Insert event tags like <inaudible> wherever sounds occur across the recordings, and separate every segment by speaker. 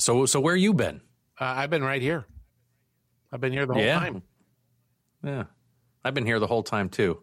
Speaker 1: So, so where you been?
Speaker 2: Uh, I've been right here. I've been here the whole
Speaker 1: Yeah.
Speaker 2: time.
Speaker 1: Yeah, I've been here the whole time too.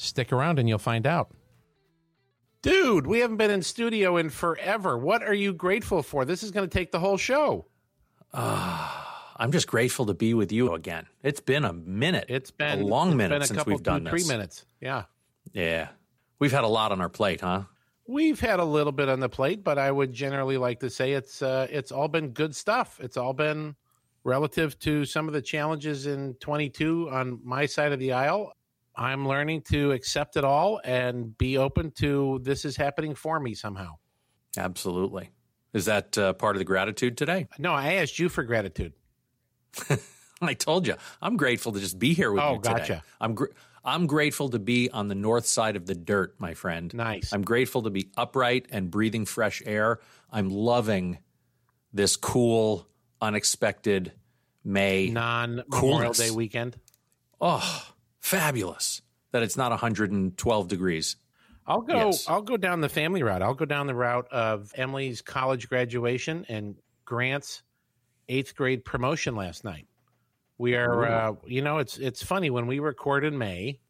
Speaker 2: Stick around and you'll find out. Dude, we haven't been in studio in forever. What are you grateful for? This is going to take the whole show.
Speaker 1: I'm just grateful to be with you again. It's been a minute.
Speaker 2: It's been
Speaker 1: a long minute
Speaker 2: been a
Speaker 1: since
Speaker 2: couple,
Speaker 1: we've done
Speaker 2: two,
Speaker 1: this.
Speaker 2: Three minutes. Yeah.
Speaker 1: Yeah, we've had a lot on our plate, huh?
Speaker 2: We've had a little bit on the plate, but I would generally like to say it's uh, it's all been good stuff. It's all been relative to some of the challenges in 22 on my side of the aisle. I'm learning to accept it all and be open to this is happening for me somehow.
Speaker 1: Absolutely. Is that uh, part of the gratitude today?
Speaker 2: No, I asked you for gratitude. <laughs>
Speaker 1: I told you, I'm grateful to just be here with
Speaker 2: Oh,
Speaker 1: you today.
Speaker 2: gotcha.
Speaker 1: I'm gr- I'm grateful to be on the north side of the dirt, my friend.
Speaker 2: Nice.
Speaker 1: I'm grateful to be upright and breathing fresh air. I'm loving this cool, unexpected May.
Speaker 2: Non Memorial. Day weekend.
Speaker 1: Oh, fabulous that it's not 112 degrees.
Speaker 2: I'll go.
Speaker 1: Yes.
Speaker 2: I'll go down the family route. I'll go down the route of Emily's college graduation and Grant's eighth grade promotion last night. We are, uh, you know, it's it's funny when we record in May.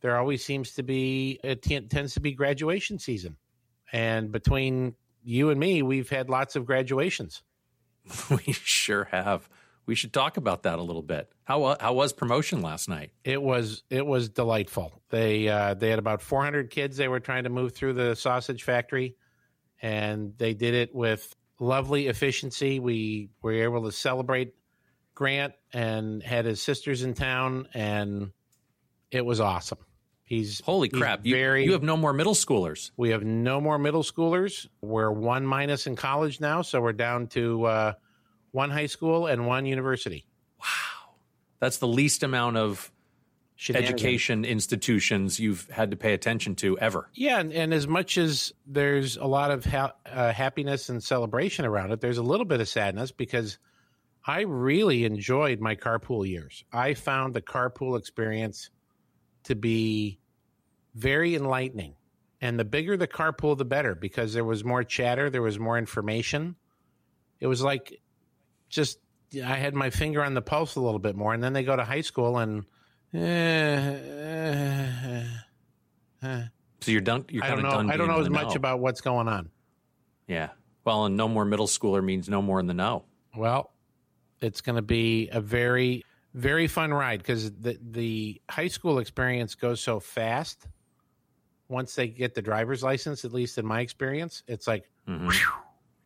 Speaker 2: There always seems to be it t- tends to be graduation season, and between you and me, we've had lots of graduations. <laughs>
Speaker 1: We sure have. We should talk about that a little bit. How how was promotion last night?
Speaker 2: It was it was delightful. They uh, they had about 400 kids. They were trying to move through the sausage factory, and they did it with lovely efficiency. We were able to celebrate Grant and had his sisters in town, and it was awesome. He's
Speaker 1: Holy
Speaker 2: he's
Speaker 1: crap! You,
Speaker 2: very.
Speaker 1: you have no more middle schoolers.
Speaker 2: we have no more middle schoolers. We're one minus in college now, so we're down to uh, one high school and one university.
Speaker 1: Wow, that's the least amount of education institutions you've had to pay attention to ever.
Speaker 2: Yeah, and, and as much as there's a lot of ha- uh, happiness and celebration around it, there's a little bit of sadness because I really enjoyed my carpool years. I found the carpool experience to be very enlightening. And the bigger the carpool, the better because there was more chatter, there was more information. It was like just I had my finger on the pulse a little bit more. And then they go to high school and. eh, eh,
Speaker 1: So you're done. You're
Speaker 2: I don't
Speaker 1: of
Speaker 2: know.
Speaker 1: done.
Speaker 2: I don't know as much
Speaker 1: know.
Speaker 2: about what's going on.
Speaker 1: Yeah. Well, and no more middle schooler means no more in the know.
Speaker 2: Well, it's going to be a very, very fun ride because the the high school experience goes so fast. Once they get the driver's license, at least in my experience, it's like
Speaker 1: Mm-hmm.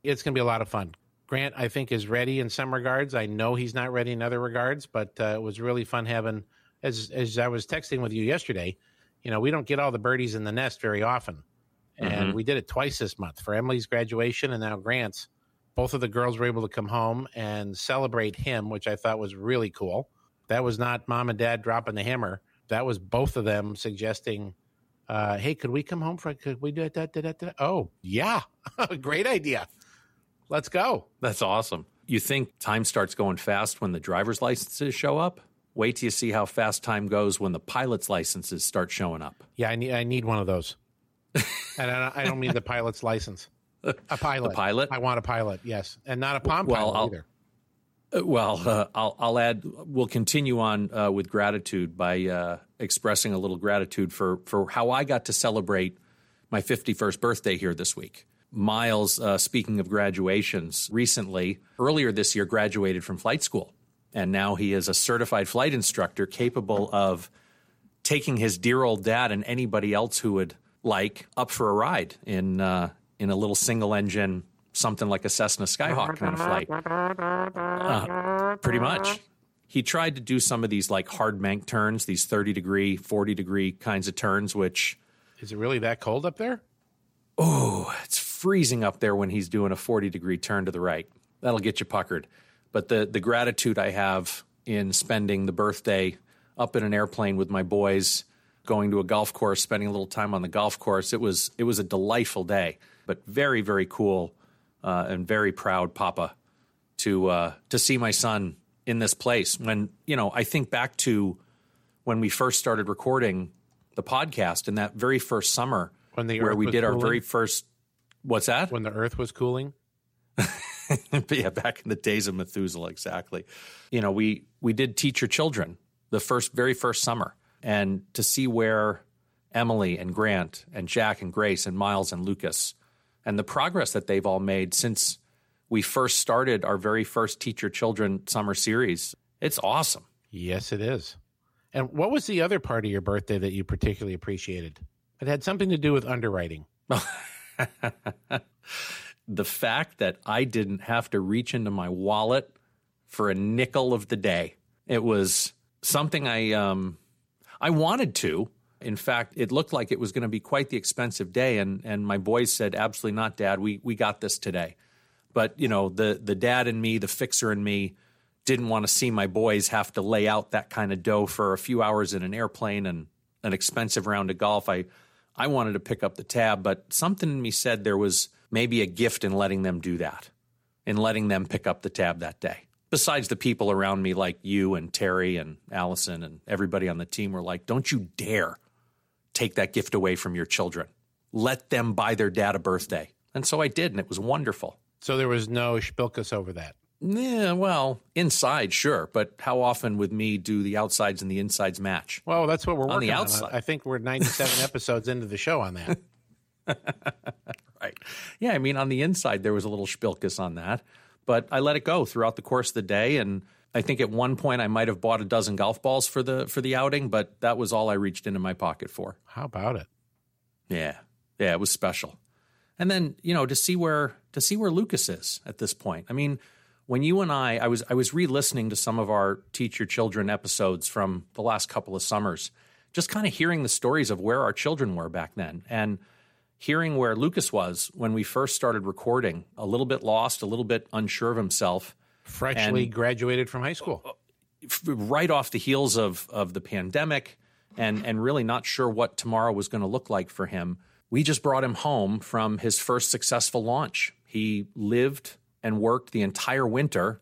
Speaker 2: it's going to be a lot of fun. Grant, I think, is ready in some regards. I know he's not ready in other regards, but uh, it was really fun having. As as I was texting with you yesterday, you know, we don't get all the birdies in the nest very often, and we did it twice this month for Emily's graduation and now Grant's. Both of the girls were able to come home and celebrate him, which I thought was really cool. That was not mom and dad dropping the hammer. That was both of them suggesting, uh, "Hey, could we come home for? Could we do that? that, that, that? Oh, yeah, <laughs> great idea. Let's go."
Speaker 1: That's awesome. You think time starts going fast when the driver's licenses show up? Wait till you see how fast time goes when the pilot's licenses start showing up.
Speaker 2: Yeah, I need I need one of those. <laughs> and I don't, mean the pilot's license. A <laughs> pilot.
Speaker 1: pilot?
Speaker 2: I want a pilot. Yes, and not a palm
Speaker 1: Well,
Speaker 2: pilot
Speaker 1: I'll-
Speaker 2: either.
Speaker 1: Uh, Well, uh, I'll, I'll add. We'll continue on uh, with gratitude by uh, expressing a little gratitude for for how I got to celebrate my 51st birthday here this week. Miles, uh, speaking of graduations, recently earlier this year graduated from flight school, and now he is a certified flight instructor capable of taking his dear old dad and anybody else who would like up for a ride in uh, in a little single engine, something like a Cessna Skyhawk kind of flight. Uh, pretty much. he tried to do some of these like hard bank turns, these 30 degree, 40 degree kinds of turns, which.
Speaker 2: Is it really that cold up there?
Speaker 1: Oh, it's freezing up there when he's doing a 40 degree turn to the right. That'll get you puckered. But the, the gratitude I have in spending the birthday up in an airplane with my boys, going to a golf course, spending a little time on the golf course, it was, it was a delightful day, but very, very cool uh, and very proud papa to, uh, to see my son in this place. When, you know, I think back to when we first started recording the podcast in that very first summer
Speaker 2: when the
Speaker 1: where we did our very first, what's that?
Speaker 2: when the earth was cooling.
Speaker 1: but <laughs> yeah, back in the days of Methuselah, exactly. You know, we we did teach your children the first, very first summer, and to see where Emily and Grant and Jack and Grace and Miles and Lucas and the progress that they've all made since we first started our very first Teach Your Children summer series, it's awesome.
Speaker 2: Yes, it is. And what was the other part of your birthday that you particularly appreciated? It had something to do with underwriting. <laughs>
Speaker 1: the fact that I didn't have to reach into my wallet for a nickel of the day. It was something I um I wanted to. In fact, it looked like it was going to be quite the expensive day and and my boys said absolutely not dad, we we got this today. But, you know, the the dad and me, the fixer and me didn't want to see my boys have to lay out that kind of dough for a few hours in an airplane and an expensive round of golf. I I wanted to pick up the tab, but something in me said there was maybe a gift in letting them do that, in letting them pick up the tab that day. Besides the people around me, like you and Terry and Allison and everybody on the team, were like, don't you dare take that gift away from your children. Let them buy their dad a birthday. And so I did, and it was wonderful.
Speaker 2: So there was no spilkus over that.
Speaker 1: Yeah, well, inside, sure. But how often with me do the outsides and the insides match?
Speaker 2: Well, that's what we're
Speaker 1: On
Speaker 2: working
Speaker 1: the
Speaker 2: on.
Speaker 1: outside.
Speaker 2: I think we're 97 episodes into the show on that. <laughs>
Speaker 1: Right. Yeah, I mean, on the inside, there was a little spilkus on that, but I let it go throughout the course of the day. And I think at one point I might have bought a dozen golf balls for the for the outing, but that was all I reached into my pocket for.
Speaker 2: How about it?
Speaker 1: Yeah, yeah, it was special. And then you know to see where to see where Lucas is at this point. I mean, when you and I, I was I was re-listening to some of our Teach Your Children episodes from the last couple of summers, just kind of hearing the stories of where our children were back then, and hearing where Lucas was when we first started recording, a little bit lost, a little bit unsure of himself,
Speaker 2: Freshly
Speaker 1: And-
Speaker 2: graduated from high school.
Speaker 1: right off the heels of of the pandemic and and really not sure what tomorrow was going to look like for him. We just brought him home from his first successful launch. He lived and worked the entire winter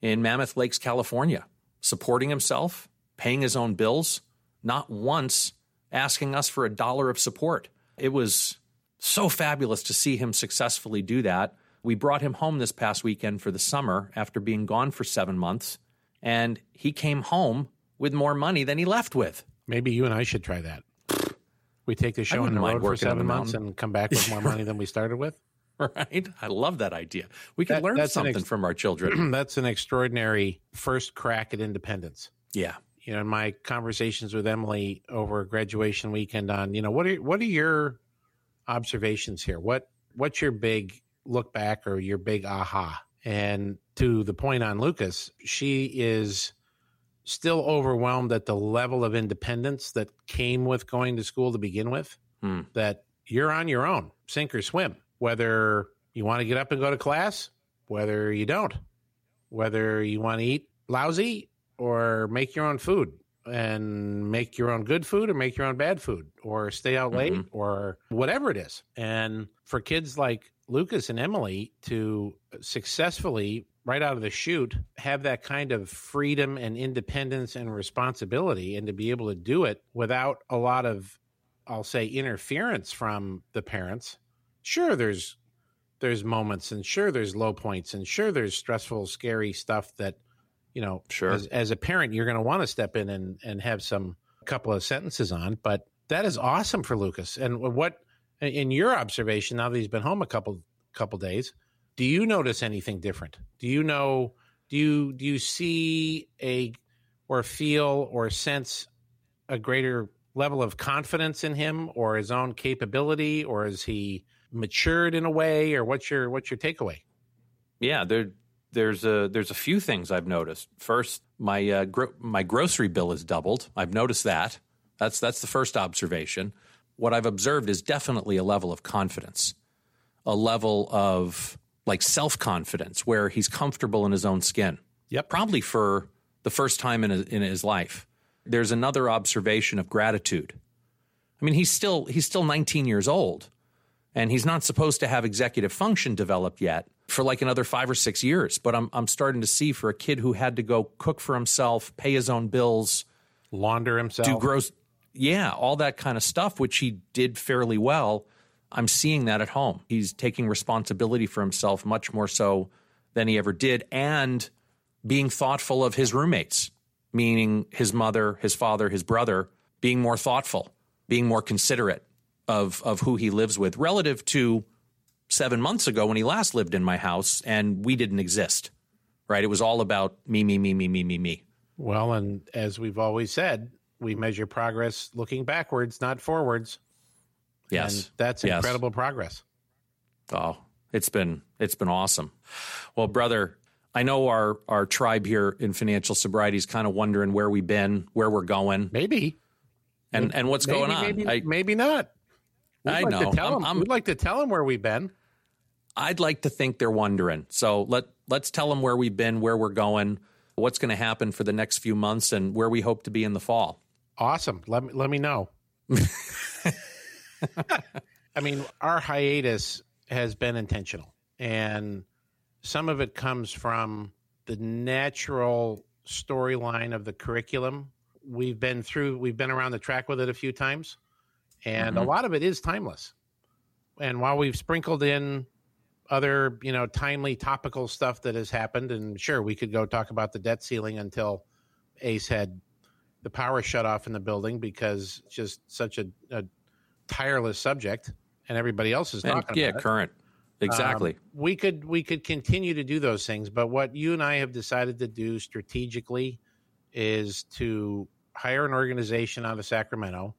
Speaker 1: in Mammoth Lakes, California, supporting himself, paying his own bills, not once asking us for a dollar of support. It was so fabulous to see him successfully do that. We brought him home this past weekend for the summer after being gone for seven months, and he came home with more money than he left with.
Speaker 2: Maybe you and I should try that. We take the show on the road for seven
Speaker 1: the
Speaker 2: months and come back with more money than we started with. <laughs> <laughs>
Speaker 1: Right? I love that idea. We can
Speaker 2: That-
Speaker 1: learn something
Speaker 2: ex-
Speaker 1: from our children. <clears throat>
Speaker 2: That's an extraordinary first crack at independence.
Speaker 1: yeah.
Speaker 2: You know, in my conversations with Emily over graduation weekend on, you know, what are what are your observations here? What what's your big look back or your big aha? And to the point on Lucas, she is still overwhelmed at the level of independence that came with going to school to begin with.
Speaker 1: Hmm.
Speaker 2: That you're on your own, sink or swim, whether you want to get up and go to class, whether you don't, whether you want to eat lousy or make your own food and make your own good food or make your own bad food or stay out late
Speaker 1: Mhm.
Speaker 2: or whatever it is. And for kids like Lucas and Emily to successfully, right out of the chute, have that kind of freedom and independence and responsibility and to be able to do it without a lot of, I'll say, interference from the parents. Sure, there's there's moments and sure there's low points and sure there's stressful scary stuff that you know
Speaker 1: Sure.
Speaker 2: as, as a parent you're going to want to step in and and have some couple of sentences on but that is awesome for lucas and what in your observation now that he's been home a couple couple days do you notice anything different do you know do you do you see a or feel or sense a greater level of confidence in him or his own capability or is he matured in a way or what's your what's your takeaway
Speaker 1: Yeah, there there's a there's a few things I've noticed. First, my uh, gro- my grocery bill has doubled. I've noticed that. That's that's the first observation. What I've observed is definitely a level of confidence, a level of like self confidence, where he's comfortable in his own skin.
Speaker 2: Yep.
Speaker 1: Probably for the first time in his, in his life. There's another observation of gratitude. I mean, he's still he's still 19 years old, and he's not supposed to have executive function developed yet for like another five or six years. But I'm I'm starting to see for a kid who had to go cook for himself, pay his own bills,
Speaker 2: launder himself,
Speaker 1: do gross, yeah, all that kind of stuff, which he did fairly well. I'm seeing that at home. He's taking responsibility for himself much more so than he ever did, and being thoughtful of his roommates, meaning his mother, his father, his brother, being more thoughtful, being more considerate of of who he lives with relative to seven months ago when he last lived in my house and we didn't exist. Right? It was all about me, me, me, me, me, me, me.
Speaker 2: Well, and as we've always said, we measure progress looking backwards, not forwards.
Speaker 1: Yes.
Speaker 2: And that's
Speaker 1: yes.
Speaker 2: incredible progress.
Speaker 1: Oh, it's been it's been awesome. Well, brother, I know our our tribe here in financial sobriety is kind of wondering where we've been, where we're going,
Speaker 2: maybe,
Speaker 1: and and what's
Speaker 2: maybe,
Speaker 1: going on.
Speaker 2: Maybe, I, maybe not. We'd
Speaker 1: I
Speaker 2: like
Speaker 1: know.
Speaker 2: To tell
Speaker 1: I'm,
Speaker 2: them,
Speaker 1: I'm,
Speaker 2: we'd like to tell them where we've been.
Speaker 1: I'd like to think they're wondering. So let let's tell them where we've been, where we're going, what's going to happen for the next few months, and where we hope to be in the fall.
Speaker 2: Awesome. Let me let me know. <laughs> I mean, our hiatus has been intentional, and some of it comes from the natural storyline of the curriculum. We've been through, we've been around the track with it a few times, and mm-hmm. a lot of it is timeless. And while we've sprinkled in other, you know, timely topical stuff that has happened, and sure, we could go talk about the debt ceiling until Ace had the power shut off in the building because it's just such a, a tireless subject, and everybody else is talking
Speaker 1: and, yeah,
Speaker 2: about
Speaker 1: it. current. Exactly. Um,
Speaker 2: we could we could continue to do those things, but what you and I have decided to do strategically is to hire an organization out of Sacramento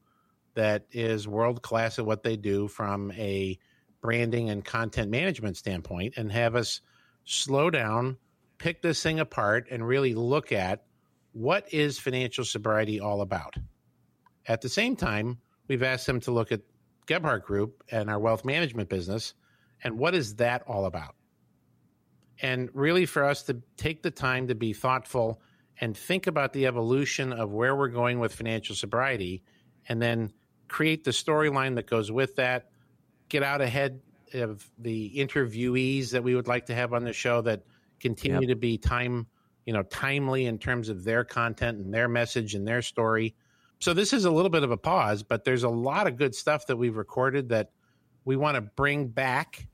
Speaker 2: that is world class at what they do from a branding and content management standpoint and have us slow down, pick this thing apart and really look at what is financial sobriety all about. At the same time, we've asked them to look at Gebhardt Group and our wealth management business and what is that all about? And really, for us to take the time to be thoughtful and think about the evolution of where we're going with financial sobriety, and then create the storyline that goes with that, get out ahead of the interviewees that we would like to have on the show that continue yep. to be time, you know, timely in terms of their content and their message and their story. So this is a little bit of a pause, but there's a lot of good stuff that we've recorded that we want to bring back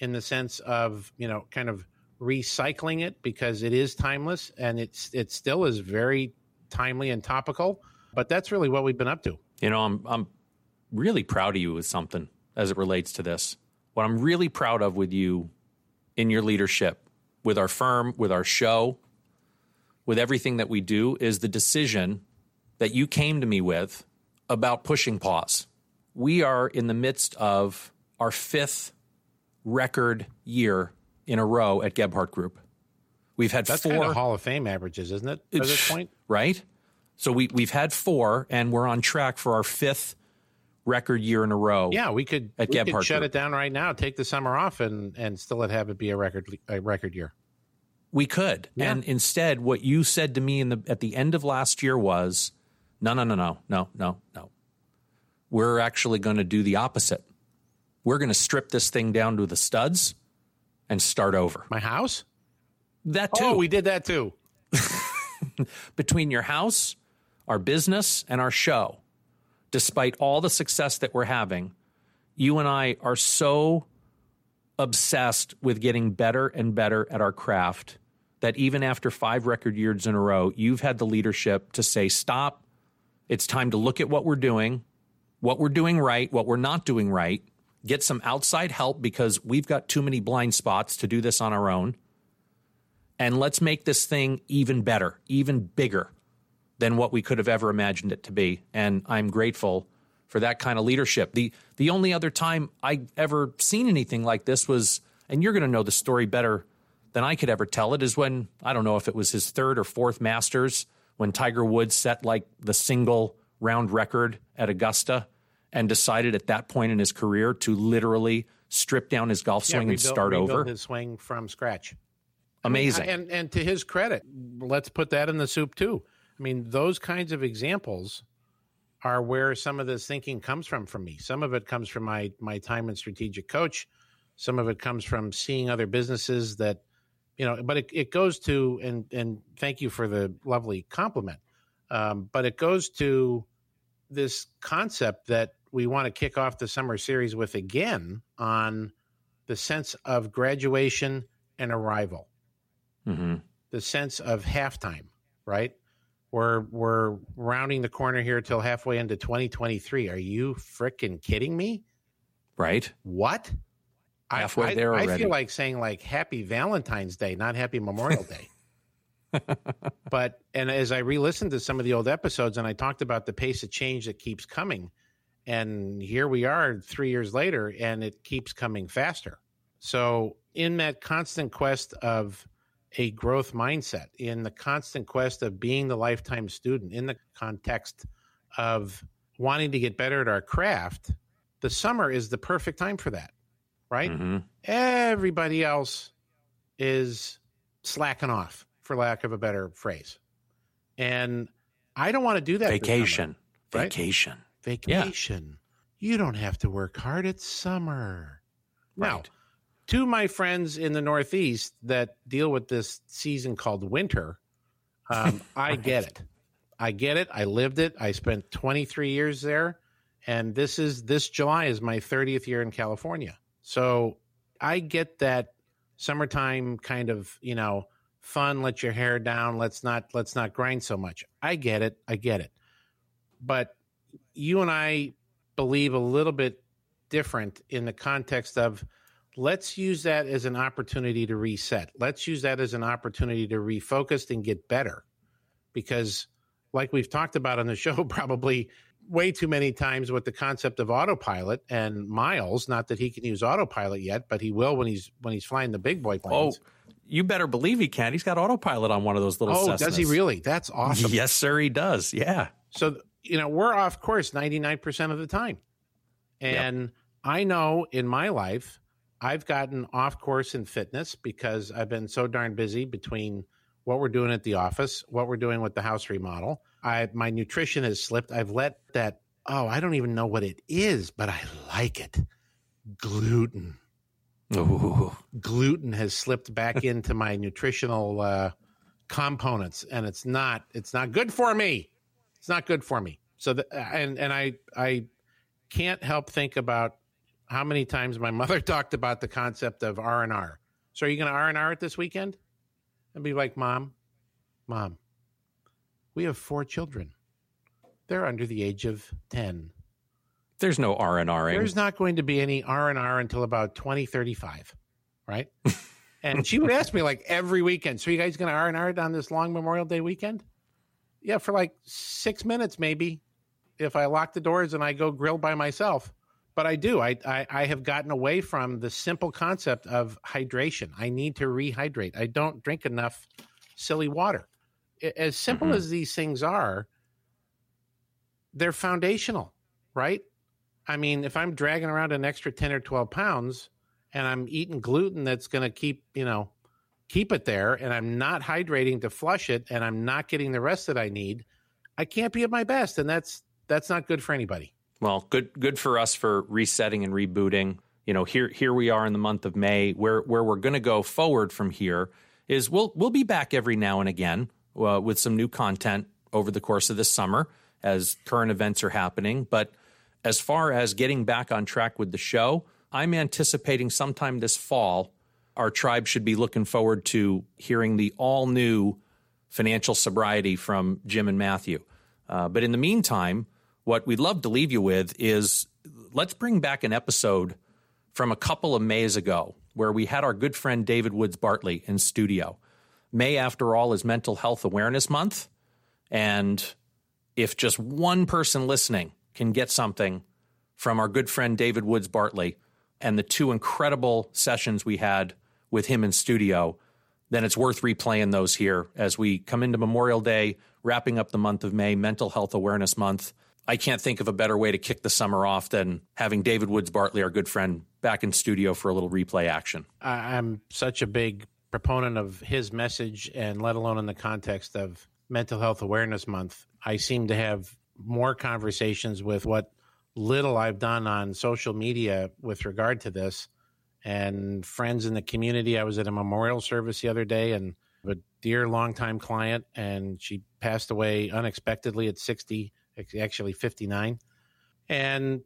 Speaker 2: in the sense of you know kind of recycling it because it is timeless and it's it still is very timely and topical. But that's really what we've been up to.
Speaker 1: You know, I'm I'm really proud of you with something as it relates to this. What I'm really proud of with you in your leadership, with our firm, with our show, with everything that we do, is the decision that you came to me with about pushing pause. We are in the midst of our fifth record year in a row at Gebhardt Group. We've had
Speaker 2: That's
Speaker 1: four
Speaker 2: kind of Hall of Fame averages, isn't it? At this point,
Speaker 1: right? So we we've had four, and we're on track for our fifth record year in a row.
Speaker 2: Yeah, we could
Speaker 1: at
Speaker 2: we
Speaker 1: Gebhardt
Speaker 2: could shut
Speaker 1: Group.
Speaker 2: it down right now, take the summer off, and and still have it be a record a record year.
Speaker 1: We could,
Speaker 2: Yeah.
Speaker 1: and instead, what you said to me in the at the end of last year was, no, no, no, no, no, no, no. We're actually going to do the opposite. We're going to strip this thing down to the studs and start over.
Speaker 2: My house?
Speaker 1: That oh, too.
Speaker 2: Oh, we did that too. <laughs>
Speaker 1: between your house, our business, and our show, despite all the success that we're having, you and I are so obsessed with getting better and better at our craft that even after five record years in a row, you've had the leadership to say, stop. It's time to look at what we're doing, what we're doing right, what we're not doing right, get some outside help because we've got too many blind spots to do this on our own. And let's make this thing even better, even bigger than what we could have ever imagined it to be. And I'm grateful for that kind of leadership. The the only other time I ever seen anything like this was, and you're going to know the story better than I could ever tell it is when, I don't know if it was his third or fourth Masters, when Tiger Woods set like the single round record at Augusta and decided at that point in his career to literally strip down his golf swing
Speaker 2: yeah,
Speaker 1: and start over.
Speaker 2: His swing from scratch.
Speaker 1: Amazing.
Speaker 2: I mean, and and to his credit, let's put that in the soup too. I mean, those kinds of examples are where some of this thinking comes from for me. Some of it comes from my my time in strategic coach. Some of it comes from seeing other businesses that, you know, but it, it goes to and and thank you for the lovely compliment. Um, but it goes to this concept that we want to kick off the summer series with again on the sense of graduation and arrival,
Speaker 1: mm-hmm.
Speaker 2: the sense of halftime, right? We're we're rounding the corner here till halfway into 2023. Are you freaking kidding me?
Speaker 1: Right.
Speaker 2: What?
Speaker 1: Halfway
Speaker 2: I,
Speaker 1: there
Speaker 2: I,
Speaker 1: already.
Speaker 2: I feel like saying like Happy Valentine's Day, not Happy Memorial Day. <laughs> but and as I re-listened to some of the old episodes, and I talked about the pace of change that keeps coming, and here we are three years later, and it keeps coming faster. So in that constant quest of a growth mindset, in the constant quest of being the lifetime student, in the context of wanting to get better at our craft, the summer is the perfect time for that, right?
Speaker 1: Mm-hmm.
Speaker 2: Everybody else is slacking off, for lack of a better phrase. And I don't want to do that. this summer,
Speaker 1: Vacation.
Speaker 2: right?
Speaker 1: Vacation.
Speaker 2: Vacation. You don't have to work hard. It's summer. Now,
Speaker 1: Right.
Speaker 2: To my friends in the Northeast that deal with this season called winter, um, <laughs> I get it. I get it. I lived it. I spent 23 years there, and this is this July is my 30th year in California. So I get that summertime kind of you know fun. Let your hair down. Let's not let's not grind so much. I get it. I get it. But you and I believe a little bit different in the context of let's use that as an opportunity to reset. Let's use that as an opportunity to refocus and get better. Because, like we've talked about on the show, <laughs> probably way too many times with the concept of autopilot and Miles. Not that he can use autopilot yet, but he will when he's when he's flying the big boy planes Oh,
Speaker 1: you better believe he can. He's got autopilot on one of those little
Speaker 2: Oh,
Speaker 1: Cessnas.
Speaker 2: does he really? That's awesome. <laughs>
Speaker 1: Yes, sir, he does. Yeah.
Speaker 2: So, you know, we're off course 99% of the time. And I know in my life, I've gotten off course in fitness because I've been so darn busy between what we're doing at the office, what we're doing with the house remodel. I my nutrition has slipped. I've let that oh, I don't even know what it is, but I like it. Gluten.
Speaker 1: Ooh.
Speaker 2: Gluten has slipped back <laughs> into my nutritional uh, components, and it's not it's not good for me. It's not good for me. So the, and and I I can't help think about how many times my <laughs> mother talked about the concept of R and R. So are you going to R and R it this weekend? And be like, Mom, Mom, we have four children. They're under the age of ten.
Speaker 1: There's no R and R.
Speaker 2: There's not going to be any R and R until about twenty thirty five, right? <laughs> and she would ask me like every weekend. So you guys going to R and R it on this long Memorial Day weekend? Yeah, for like six minutes maybe. If I lock the doors and I go grill by myself, but I do. I, I I have gotten away from the simple concept of hydration. I need to rehydrate. I don't drink enough silly water. As simple
Speaker 1: Mhm.
Speaker 2: as these things are, they're foundational, right? I mean, if I'm dragging around an extra 10 or 12 pounds and I'm eating gluten that's going to keep, you know, keep it there and I'm not hydrating to flush it and I'm not getting the rest that I need, I can't be at my best and that's that's not good for anybody.
Speaker 1: Well, good good for us for resetting and rebooting. You know, here here we are in the month of May. Where where we're going to go forward from here is we'll we'll be back every now and again uh, with some new content over the course of this summer as current events are happening. But as far as getting back on track with the show, I'm anticipating sometime this fall, our tribe should be looking forward to hearing the all new financial sobriety from Jim and Matthew. Uh, but in the meantime, what we'd love to leave you with is let's bring back an episode from a couple of Mays ago where we had our good friend David Woods Bartley in studio. May, after all, is Mental Health Awareness Month. And if just one person listening can get something from our good friend David Woods Bartley and the two incredible sessions we had with him in studio, then it's worth replaying those here as we come into Memorial Day, wrapping up the month of May, Mental Health Awareness Month. I can't think of a better way to kick the summer off than having David Woods Bartley, our good friend, back in studio for a little replay action.
Speaker 2: I'm such a big proponent of his message, and let alone in the context of Mental Health Awareness Month. I seem to have more conversations with what little I've done on social media with regard to this and friends in the community. I was at a memorial service the other day and a dear longtime client, and she passed away unexpectedly at 60, actually 59. And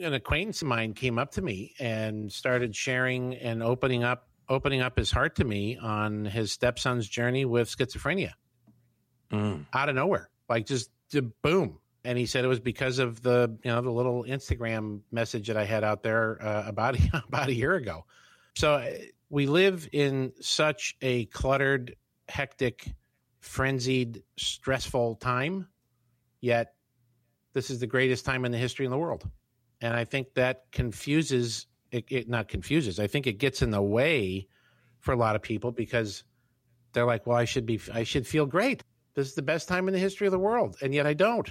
Speaker 2: an acquaintance of mine came up to me and started sharing and opening up opening up his heart to me on his stepson's journey with schizophrenia mm. out of nowhere, like just boom. And he said it was because of the you know the little Instagram message that I had out there uh, about <laughs> about a year ago. So uh, we live in such a cluttered, hectic, frenzied, stressful time, yet this is the greatest time in the history of the world. And I think that confuses it, it not confuses. I think it gets in the way for a lot of people because they're like, well, I should be, I should feel great. This is the best time in the history of the world. And yet I don't.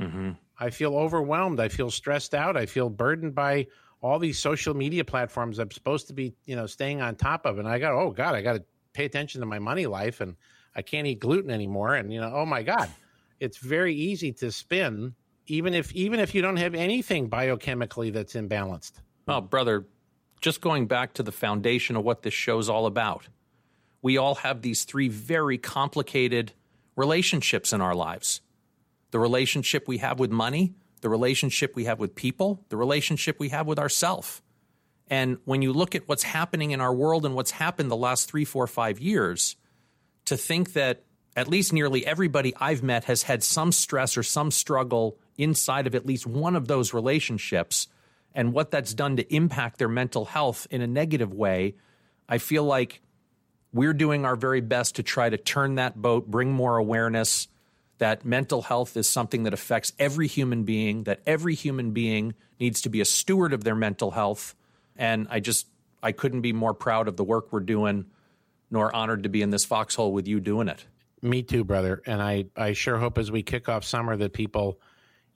Speaker 2: Mm-hmm. I feel overwhelmed. I feel stressed out. I feel burdened by all these social media platforms I'm supposed to be, you know, staying on top of. And I got, oh God, I got to pay attention to my money life and I can't eat gluten anymore. And, you know, oh my God it's very easy to spin even if even if you don't have anything biochemically that's imbalanced.
Speaker 1: Oh, brother, just going back to the foundation of what this show's all about. We all have these three very complicated relationships in our lives. The relationship we have with money, the relationship we have with people, the relationship we have with ourself. And when you look at what's happening in our world and what's happened the last three, four, five years, to think that at least nearly everybody I've met has had some stress or some struggle inside of at least one of those relationships and what that's done to impact their mental health in a negative way. I feel like we're doing our very best to try to turn that boat, bring more awareness that mental health is something that affects every human being, that every human being needs to be a steward of their mental health. And I just, I couldn't be more proud of the work we're doing, nor honored to be in this foxhole with you doing it.
Speaker 2: Me too, brother. And I, I sure hope as we kick off summer that people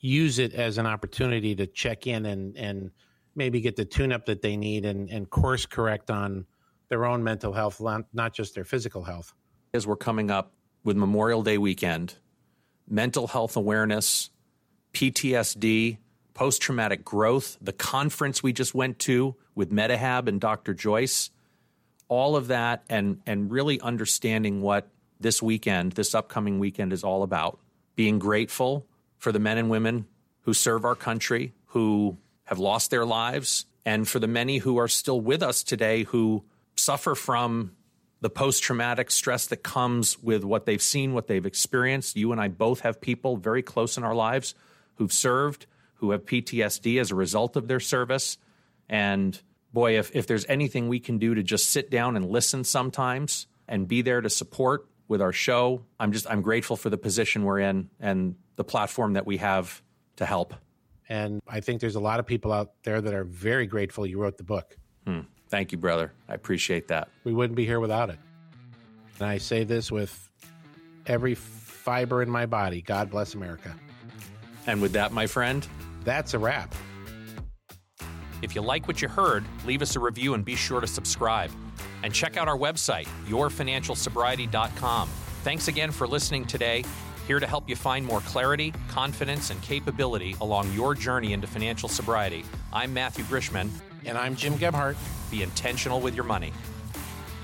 Speaker 2: use it as an opportunity to check in and, and maybe get the tune up that they need and, and course correct on their own mental health, not just their physical health.
Speaker 1: As we're coming up with Memorial Day weekend, mental health awareness, PTSD, post traumatic growth, the conference we just went to with Medihab and Dr. Joyce, all of that, and, and really understanding what this weekend, this upcoming weekend, is all about being grateful for the men and women who serve our country, who have lost their lives, and for the many who are still with us today who suffer from the post traumatic stress that comes with what they've seen, what they've experienced. You and I both have people very close in our lives who've served, who have PTSD as a result of their service. And boy, if, if there's anything we can do to just sit down and listen sometimes and be there to support with our show. I'm just I'm grateful for the position we're in and the platform that we have to help.
Speaker 2: And I think there's a lot of people out there that are very grateful you wrote the book.
Speaker 1: Hmm. Thank you, brother. I appreciate that.
Speaker 2: We wouldn't be here without it. And I say this with every fiber in my body. God bless America.
Speaker 1: And with that, my friend,
Speaker 2: that's a wrap.
Speaker 1: If you like what you heard, leave us a review and be sure to subscribe. And check out our website, yourfinancialsobriety.com. Thanks again for listening today. Here to help you find more clarity, confidence, and capability along your journey into financial sobriety. I'm Matthew Grishman.
Speaker 2: And I'm Jim Gebhardt.
Speaker 1: Be intentional with your money.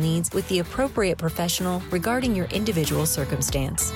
Speaker 3: needs with the appropriate professional regarding your individual circumstance.